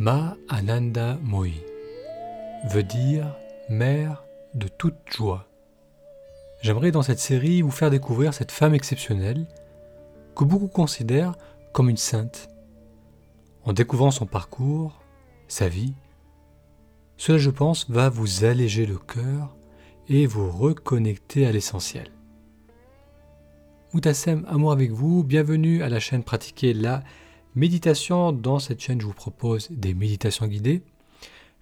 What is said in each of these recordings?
Ma Ananda Moi veut dire mère de toute joie. J'aimerais dans cette série vous faire découvrir cette femme exceptionnelle que beaucoup considèrent comme une sainte. En découvrant son parcours, sa vie, cela je pense va vous alléger le cœur et vous reconnecter à l'essentiel. Moutassem, amour avec vous, bienvenue à la chaîne Pratiquer la Méditation, dans cette chaîne, je vous propose des méditations guidées.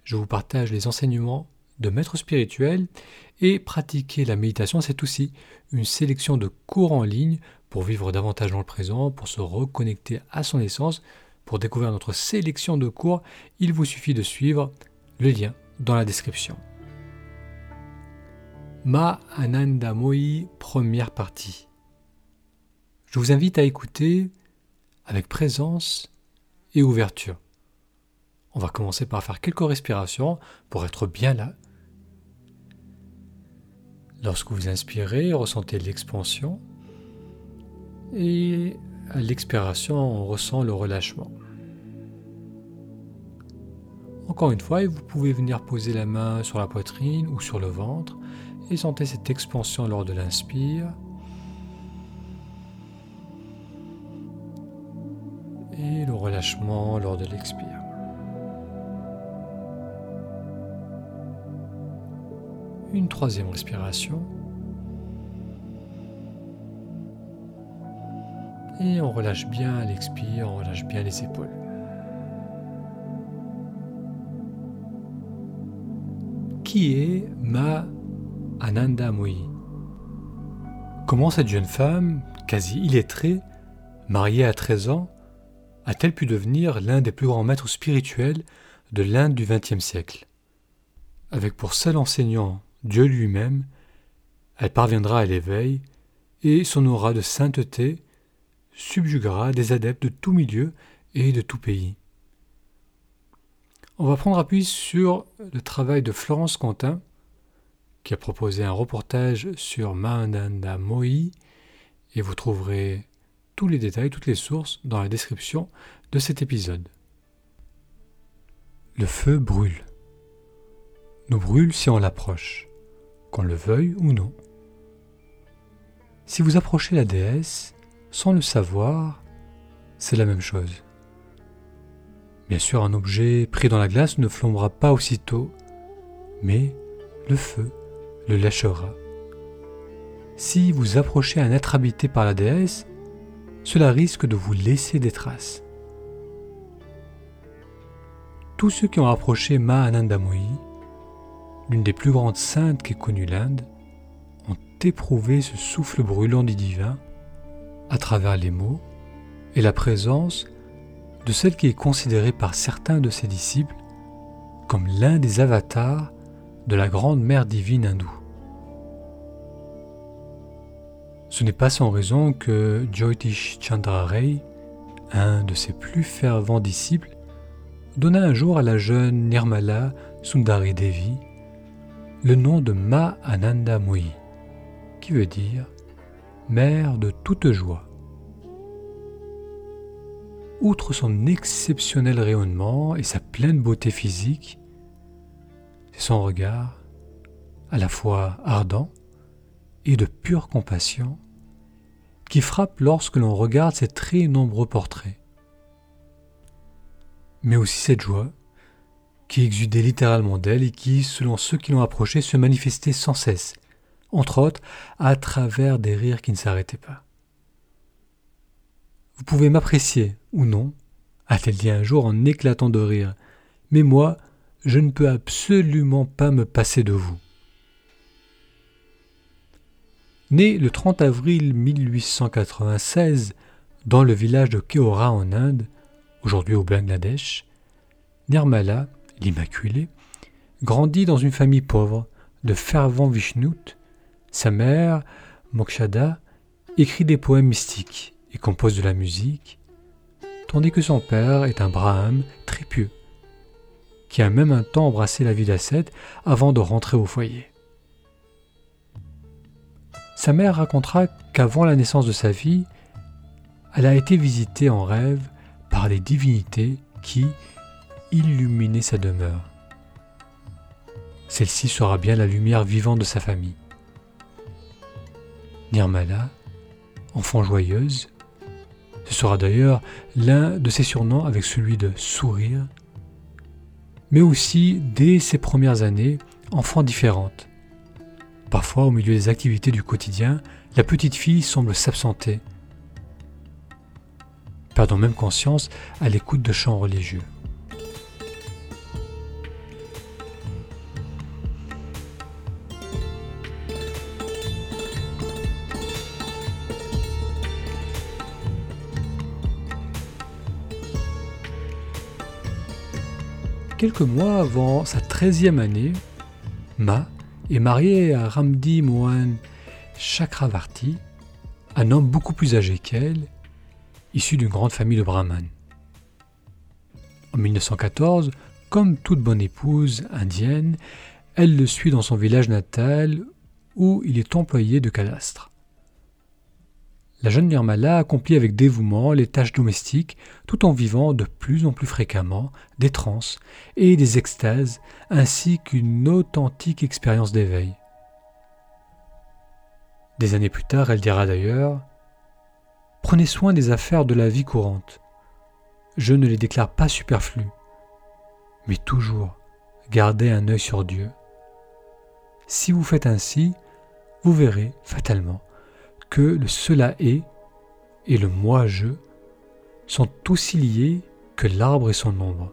Je vous partage les enseignements de maîtres spirituels et pratiquer la méditation, c'est aussi une sélection de cours en ligne pour vivre davantage dans le présent, pour se reconnecter à son essence. Pour découvrir notre sélection de cours, il vous suffit de suivre le lien dans la description. Ma Ananda Moi, première partie. Je vous invite à écouter avec présence et ouverture. On va commencer par faire quelques respirations pour être bien là. Lorsque vous inspirez, ressentez l'expansion et à l'expiration, on ressent le relâchement. Encore une fois, vous pouvez venir poser la main sur la poitrine ou sur le ventre et sentez cette expansion lors de l'inspire lors de l'expire. Une troisième respiration. Et on relâche bien à l'expire, on relâche bien les épaules. Qui est Ma Ananda Moi? Comment cette jeune femme, quasi illettrée, mariée à 13 ans, a-t-elle pu devenir l'un des plus grands maîtres spirituels de l'Inde du XXe siècle? Avec pour seul enseignant Dieu lui-même, elle parviendra à l'éveil et son aura de sainteté subjuguera des adeptes de tout milieu et de tout pays. On va prendre appui sur le travail de Florence Quentin, qui a proposé un reportage sur Mahananda Moi, et vous trouverez les détails, toutes les sources dans la description de cet épisode. Le feu brûle. Nous brûle si on l'approche, qu'on le veuille ou non. Si vous approchez la déesse sans le savoir, c'est la même chose. Bien sûr, un objet pris dans la glace ne flambera pas aussitôt, mais le feu le lâchera. Si vous approchez un être habité par la déesse, cela risque de vous laisser des traces. Tous ceux qui ont approché Ma Anandamoyi, l'une des plus grandes saintes qu'ait connue l'Inde, ont éprouvé ce souffle brûlant du divin à travers les mots et la présence de celle qui est considérée par certains de ses disciples comme l'un des avatars de la grande mère divine hindoue. Ce n'est pas sans raison que Jyotish Chandra Ray, un de ses plus fervents disciples, donna un jour à la jeune Nirmala Sundari Devi le nom de Ma Ananda Moi, qui veut dire mère de toute joie. Outre son exceptionnel rayonnement et sa pleine beauté physique, son regard, à la fois ardent et de pure compassion qui frappe lorsque l'on regarde ces très nombreux portraits. Mais aussi cette joie qui exudait littéralement d'elle et qui, selon ceux qui l'ont approchée, se manifestait sans cesse, entre autres à travers des rires qui ne s'arrêtaient pas. Vous pouvez m'apprécier ou non, a-t-elle dit un jour en éclatant de rire, mais moi, je ne peux absolument pas me passer de vous. Né le 30 avril 1896 dans le village de Keora en Inde, aujourd'hui au Bangladesh, Nirmala, l'Immaculée, grandit dans une famille pauvre de fervents Vishnut. Sa mère, Mokshada, écrit des poèmes mystiques et compose de la musique, tandis que son père est un Braham très pieux, qui a même un temps embrassé la vie d'ascète avant de rentrer au foyer. Sa mère racontera qu'avant la naissance de sa fille, elle a été visitée en rêve par les divinités qui, illuminer sa demeure. Celle-ci sera bien la lumière vivante de sa famille. Nirmala, enfant joyeuse, ce sera d'ailleurs l'un de ses surnoms avec celui de sourire, mais aussi dès ses premières années, enfant différente. Parfois, au milieu des activités du quotidien, la petite fille semble s'absenter, perdant même conscience à l'écoute de chants religieux. Quelques mois avant sa treizième année, Ma est mariée à Ramdi Mohan Chakravarti, un homme beaucoup plus âgé qu'elle, issu d'une grande famille de brahmanes. En 1914, comme toute bonne épouse indienne, elle le suit dans son village natal où il est employé de cadastre. La jeune Nirmala accomplit avec dévouement les tâches domestiques tout en vivant de plus en plus fréquemment des transes et des extases ainsi qu'une authentique expérience d'éveil. Des années plus tard, elle dira d'ailleurs Prenez soin des affaires de la vie courante. Je ne les déclare pas superflues, mais toujours gardez un œil sur Dieu. Si vous faites ainsi, vous verrez fatalement que le cela est et le moi-je sont aussi liés que l'arbre et son ombre.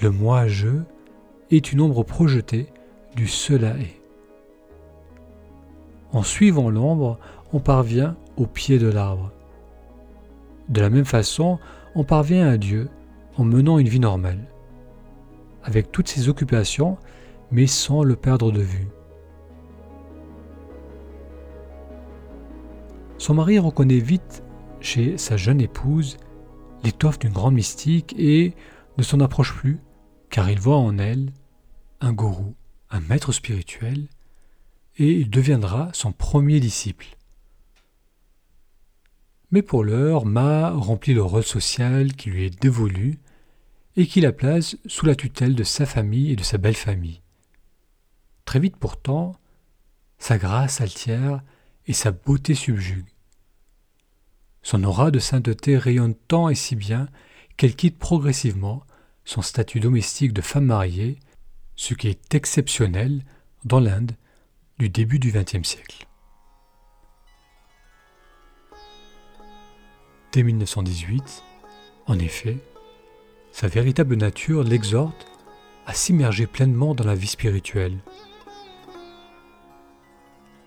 Le moi-je est une ombre projetée du cela est. En suivant l'ombre, on parvient au pied de l'arbre. De la même façon, on parvient à Dieu en menant une vie normale, avec toutes ses occupations, mais sans le perdre de vue. Son mari reconnaît vite chez sa jeune épouse l'étoffe d'une grande mystique et ne s'en approche plus, car il voit en elle un gourou, un maître spirituel, et il deviendra son premier disciple. Mais pour l'heure, Ma remplit le rôle social qui lui est dévolu et qui la place sous la tutelle de sa famille et de sa belle famille. Très vite pourtant, sa grâce altière et sa beauté subjugue. Son aura de sainteté rayonne tant et si bien qu'elle quitte progressivement son statut domestique de femme mariée, ce qui est exceptionnel dans l'Inde du début du XXe siècle. Dès 1918, en effet, sa véritable nature l'exhorte à s'immerger pleinement dans la vie spirituelle.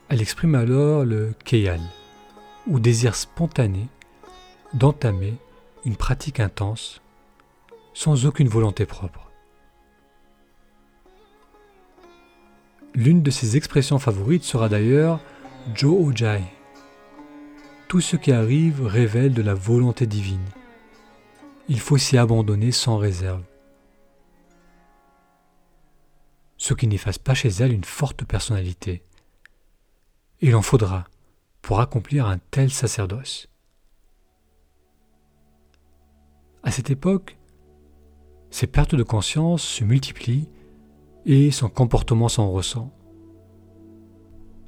Elle exprime alors le Keyal, ou désir spontané d'entamer une pratique intense sans aucune volonté propre. L'une de ses expressions favorites sera d'ailleurs Jo Ojai. Tout ce qui arrive révèle de la volonté divine. Il faut s'y abandonner sans réserve. Ce qui n'efface pas chez elle une forte personnalité. Il en faudra pour accomplir un tel sacerdoce. À cette époque, ses pertes de conscience se multiplient et son comportement s'en ressent.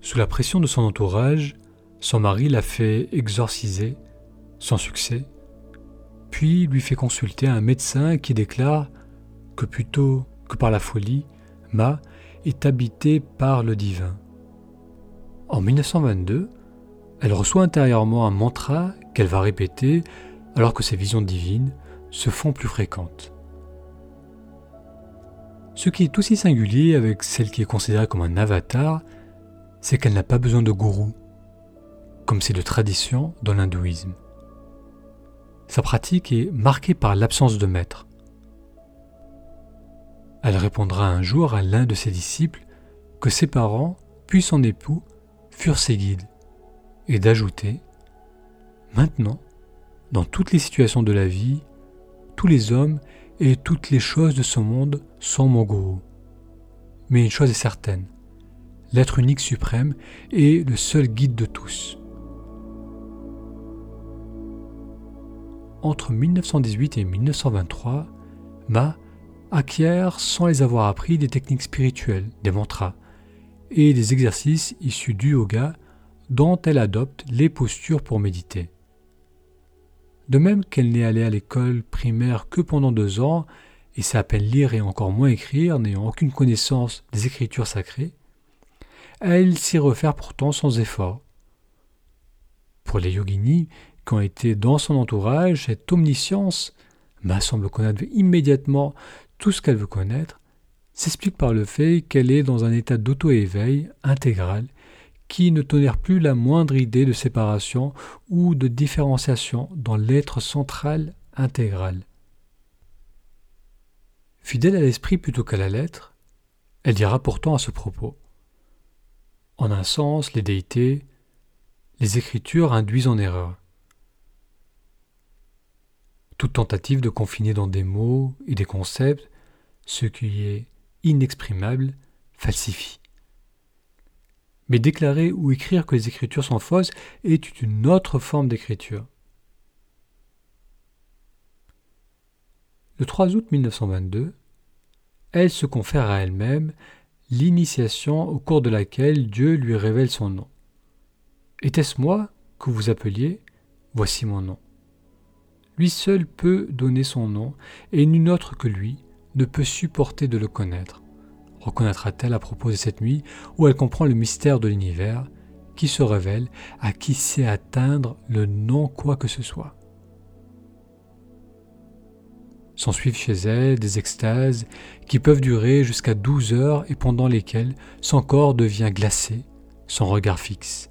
Sous la pression de son entourage, son mari l'a fait exorciser, sans succès, puis lui fait consulter un médecin qui déclare que plutôt que par la folie, Ma est habitée par le divin. En 1922, elle reçoit intérieurement un mantra qu'elle va répéter alors que ses visions divines se font plus fréquentes. Ce qui est aussi singulier avec celle qui est considérée comme un avatar, c'est qu'elle n'a pas besoin de gourou, comme c'est de tradition dans l'hindouisme. Sa pratique est marquée par l'absence de maître. Elle répondra un jour à l'un de ses disciples que ses parents, puis son époux, furent ses guides, et d'ajouter Maintenant, dans toutes les situations de la vie, tous les hommes et toutes les choses de ce monde sont mon gourou. Mais une chose est certaine, l'être unique suprême est le seul guide de tous. Entre 1918 et 1923, Ma acquiert sans les avoir appris des techniques spirituelles, des mantras et des exercices issus du yoga dont elle adopte les postures pour méditer. De même qu'elle n'est allée à l'école primaire que pendant deux ans et sait à lire et encore moins écrire, n'ayant aucune connaissance des écritures sacrées, elle s'y refaire pourtant sans effort. Pour les yoginis qui ont été dans son entourage, cette omniscience, Ma semble connaître immédiatement tout ce qu'elle veut connaître, s'explique par le fait qu'elle est dans un état d'auto-éveil intégral qui ne tolère plus la moindre idée de séparation ou de différenciation dans l'être central intégral. Fidèle à l'esprit plutôt qu'à la lettre, elle dira pourtant à ce propos En un sens, les déités, les écritures induisent en erreur. Toute tentative de confiner dans des mots et des concepts ce qui est inexprimable falsifie. Mais déclarer ou écrire que les écritures sont fausses est une autre forme d'écriture. Le 3 août 1922, elle se confère à elle-même l'initiation au cours de laquelle Dieu lui révèle son nom. Était-ce moi que vous appeliez? Voici mon nom. Lui seul peut donner son nom, et nul autre que lui ne peut supporter de le connaître reconnaîtra-t-elle à propos de cette nuit où elle comprend le mystère de l'univers qui se révèle à qui sait atteindre le non quoi que ce soit? S'en suivent chez elle des extases qui peuvent durer jusqu'à douze heures et pendant lesquelles son corps devient glacé, son regard fixe.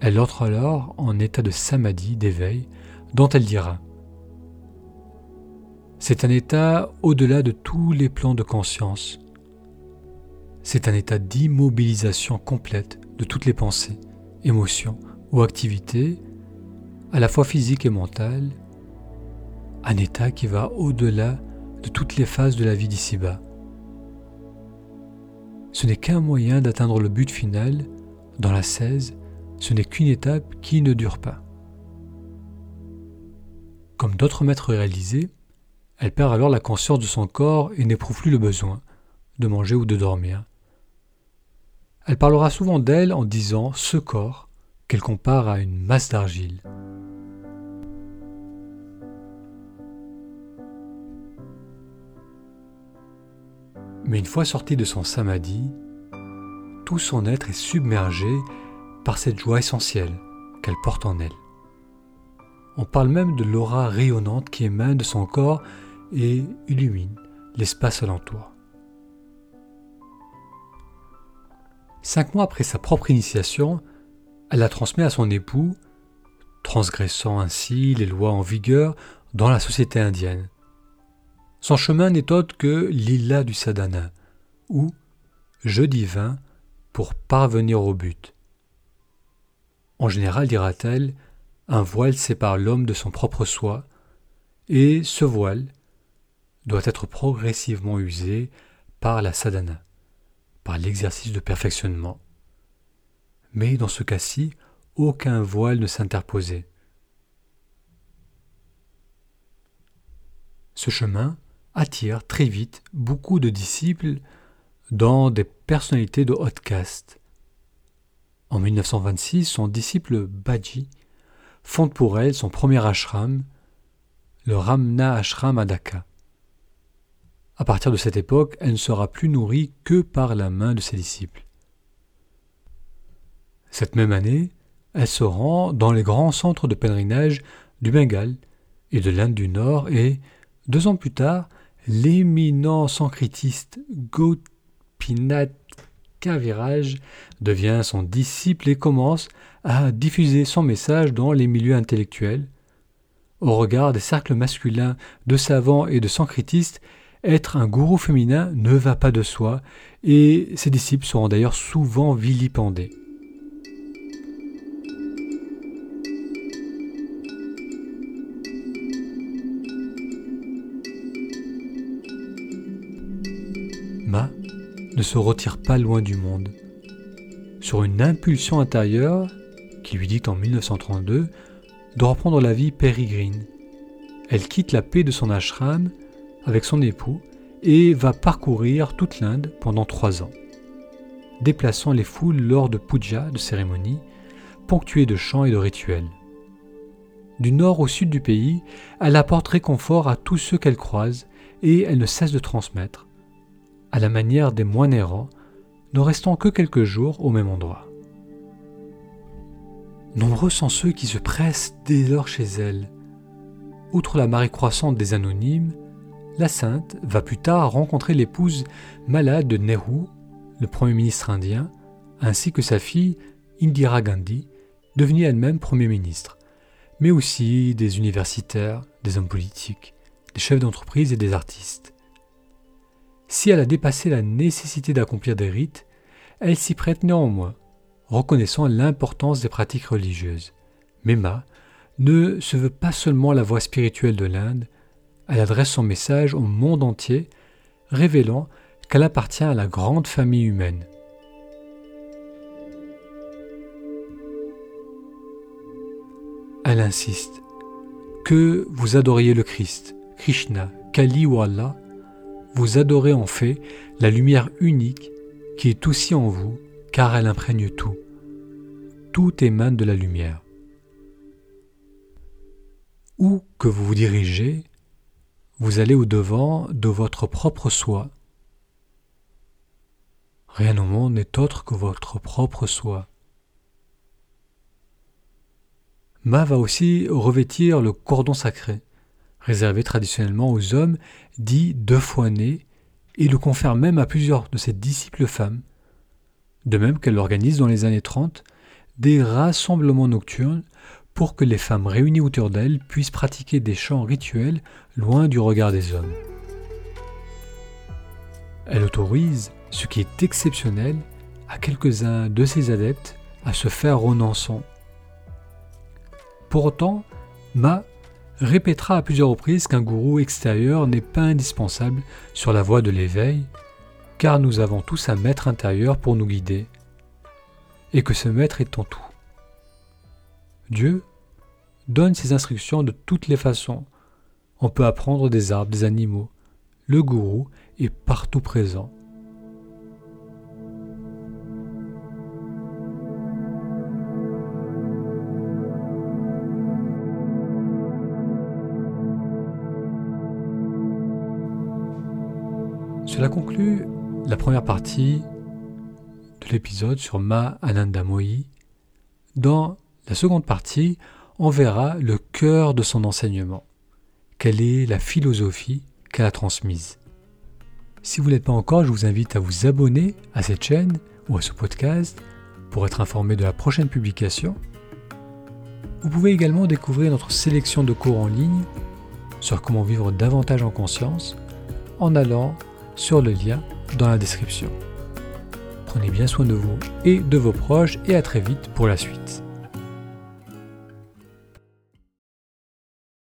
Elle entre alors en état de samadhi, d'éveil, dont elle dira c'est un état au-delà de tous les plans de conscience. C'est un état d'immobilisation complète de toutes les pensées, émotions ou activités, à la fois physiques et mentales, un état qui va au-delà de toutes les phases de la vie d'ici-bas. Ce n'est qu'un moyen d'atteindre le but final, dans la 16, ce n'est qu'une étape qui ne dure pas. Comme d'autres maîtres réalisés, elle perd alors la conscience de son corps et n'éprouve plus le besoin de manger ou de dormir. Elle parlera souvent d'elle en disant ce corps qu'elle compare à une masse d'argile. Mais une fois sortie de son samadhi, tout son être est submergé par cette joie essentielle qu'elle porte en elle. On parle même de l'aura rayonnante qui émane de son corps et illumine l'espace alentour. Cinq mois après sa propre initiation, elle la transmet à son époux, transgressant ainsi les lois en vigueur dans la société indienne. Son chemin n'est autre que l'île du sadhana, ou jeu divin pour parvenir au but. En général, dira-t-elle, un voile sépare l'homme de son propre soi, et ce voile doit être progressivement usé par la sadhana, par l'exercice de perfectionnement. Mais dans ce cas-ci, aucun voile ne s'interposait. Ce chemin attire très vite beaucoup de disciples dans des personnalités de haute caste. En 1926, son disciple Baji fonde pour elle son premier ashram, le Ramna Ashram à à partir de cette époque, elle ne sera plus nourrie que par la main de ses disciples. Cette même année, elle se rend dans les grands centres de pèlerinage du Bengale et de l'Inde du Nord et, deux ans plus tard, l'éminent sankritiste Gopinath Kaviraj devient son disciple et commence à diffuser son message dans les milieux intellectuels. Au regard des cercles masculins de savants et de sankritistes, être un gourou féminin ne va pas de soi, et ses disciples seront d'ailleurs souvent vilipendés. Ma ne se retire pas loin du monde. Sur une impulsion intérieure qui lui dit en 1932 de reprendre la vie pérégrine, elle quitte la paix de son ashram avec son époux et va parcourir toute l'Inde pendant trois ans, déplaçant les foules lors de puja, de cérémonies, ponctuées de chants et de rituels. Du nord au sud du pays, elle apporte réconfort à tous ceux qu'elle croise et elle ne cesse de transmettre, à la manière des moines errants, ne restant que quelques jours au même endroit. Nombreux sont ceux qui se pressent dès lors chez elle. Outre la marée croissante des anonymes, la sainte va plus tard rencontrer l'épouse malade de Nehru, le Premier ministre indien, ainsi que sa fille Indira Gandhi, devenue elle-même Premier ministre, mais aussi des universitaires, des hommes politiques, des chefs d'entreprise et des artistes. Si elle a dépassé la nécessité d'accomplir des rites, elle s'y prête néanmoins, reconnaissant l'importance des pratiques religieuses. Mema ne se veut pas seulement la voix spirituelle de l'Inde, elle adresse son message au monde entier, révélant qu'elle appartient à la grande famille humaine. Elle insiste que vous adoriez le Christ, Krishna, Kali ou Allah, vous adorez en fait la lumière unique qui est aussi en vous, car elle imprègne tout. Tout émane de la lumière. Où que vous vous dirigez, vous allez au-devant de votre propre soi. Rien au monde n'est autre que votre propre soi. Ma va aussi revêtir le cordon sacré, réservé traditionnellement aux hommes dits deux fois nés, et le confère même à plusieurs de ses disciples femmes, de même qu'elle organise dans les années 30 des rassemblements nocturnes pour que les femmes réunies autour d'elle puissent pratiquer des chants rituels loin du regard des hommes. Elle autorise, ce qui est exceptionnel, à quelques-uns de ses adeptes à se faire renonçant. Pour autant, Ma répétera à plusieurs reprises qu'un gourou extérieur n'est pas indispensable sur la voie de l'éveil, car nous avons tous un maître intérieur pour nous guider, et que ce maître est en tout. Dieu donne ses instructions de toutes les façons. On peut apprendre des arbres, des animaux. Le gourou est partout présent. Cela conclut la première partie de l'épisode sur Ma Ananda Mohi. Dans la seconde partie, on verra le cœur de son enseignement. Quelle est la philosophie qu'elle a transmise? Si vous n'êtes pas encore, je vous invite à vous abonner à cette chaîne ou à ce podcast pour être informé de la prochaine publication. Vous pouvez également découvrir notre sélection de cours en ligne sur comment vivre davantage en conscience en allant sur le lien dans la description. Prenez bien soin de vous et de vos proches et à très vite pour la suite.